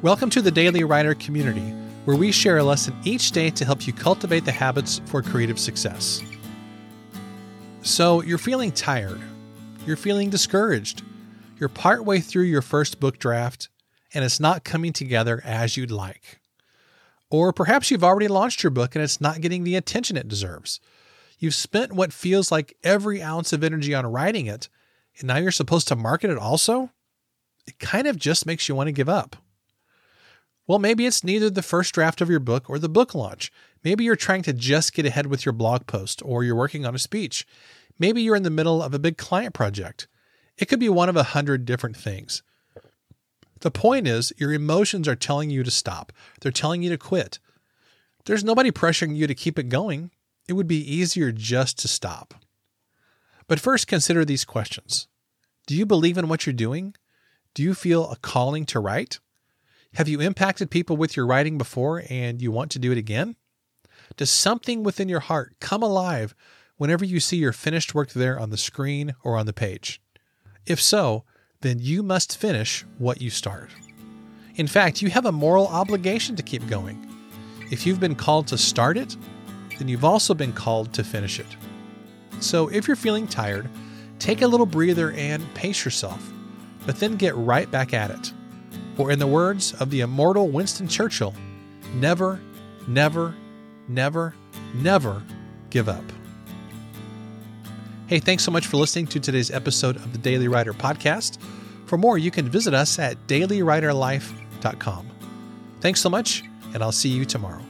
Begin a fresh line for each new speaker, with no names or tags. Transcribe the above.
Welcome to the Daily Writer community, where we share a lesson each day to help you cultivate the habits for creative success. So, you're feeling tired, you're feeling discouraged, you're partway through your first book draft, and it's not coming together as you'd like. Or perhaps you've already launched your book and it's not getting the attention it deserves. You've spent what feels like every ounce of energy on writing it, and now you're supposed to market it also? It kind of just makes you want to give up. Well, maybe it's neither the first draft of your book or the book launch. Maybe you're trying to just get ahead with your blog post or you're working on a speech. Maybe you're in the middle of a big client project. It could be one of a hundred different things. The point is, your emotions are telling you to stop. They're telling you to quit. There's nobody pressuring you to keep it going. It would be easier just to stop. But first, consider these questions Do you believe in what you're doing? Do you feel a calling to write? Have you impacted people with your writing before and you want to do it again? Does something within your heart come alive whenever you see your finished work there on the screen or on the page? If so, then you must finish what you start. In fact, you have a moral obligation to keep going. If you've been called to start it, then you've also been called to finish it. So if you're feeling tired, take a little breather and pace yourself, but then get right back at it. Or, in the words of the immortal Winston Churchill, never, never, never, never give up. Hey, thanks so much for listening to today's episode of the Daily Writer Podcast. For more, you can visit us at dailywriterlife.com. Thanks so much, and I'll see you tomorrow.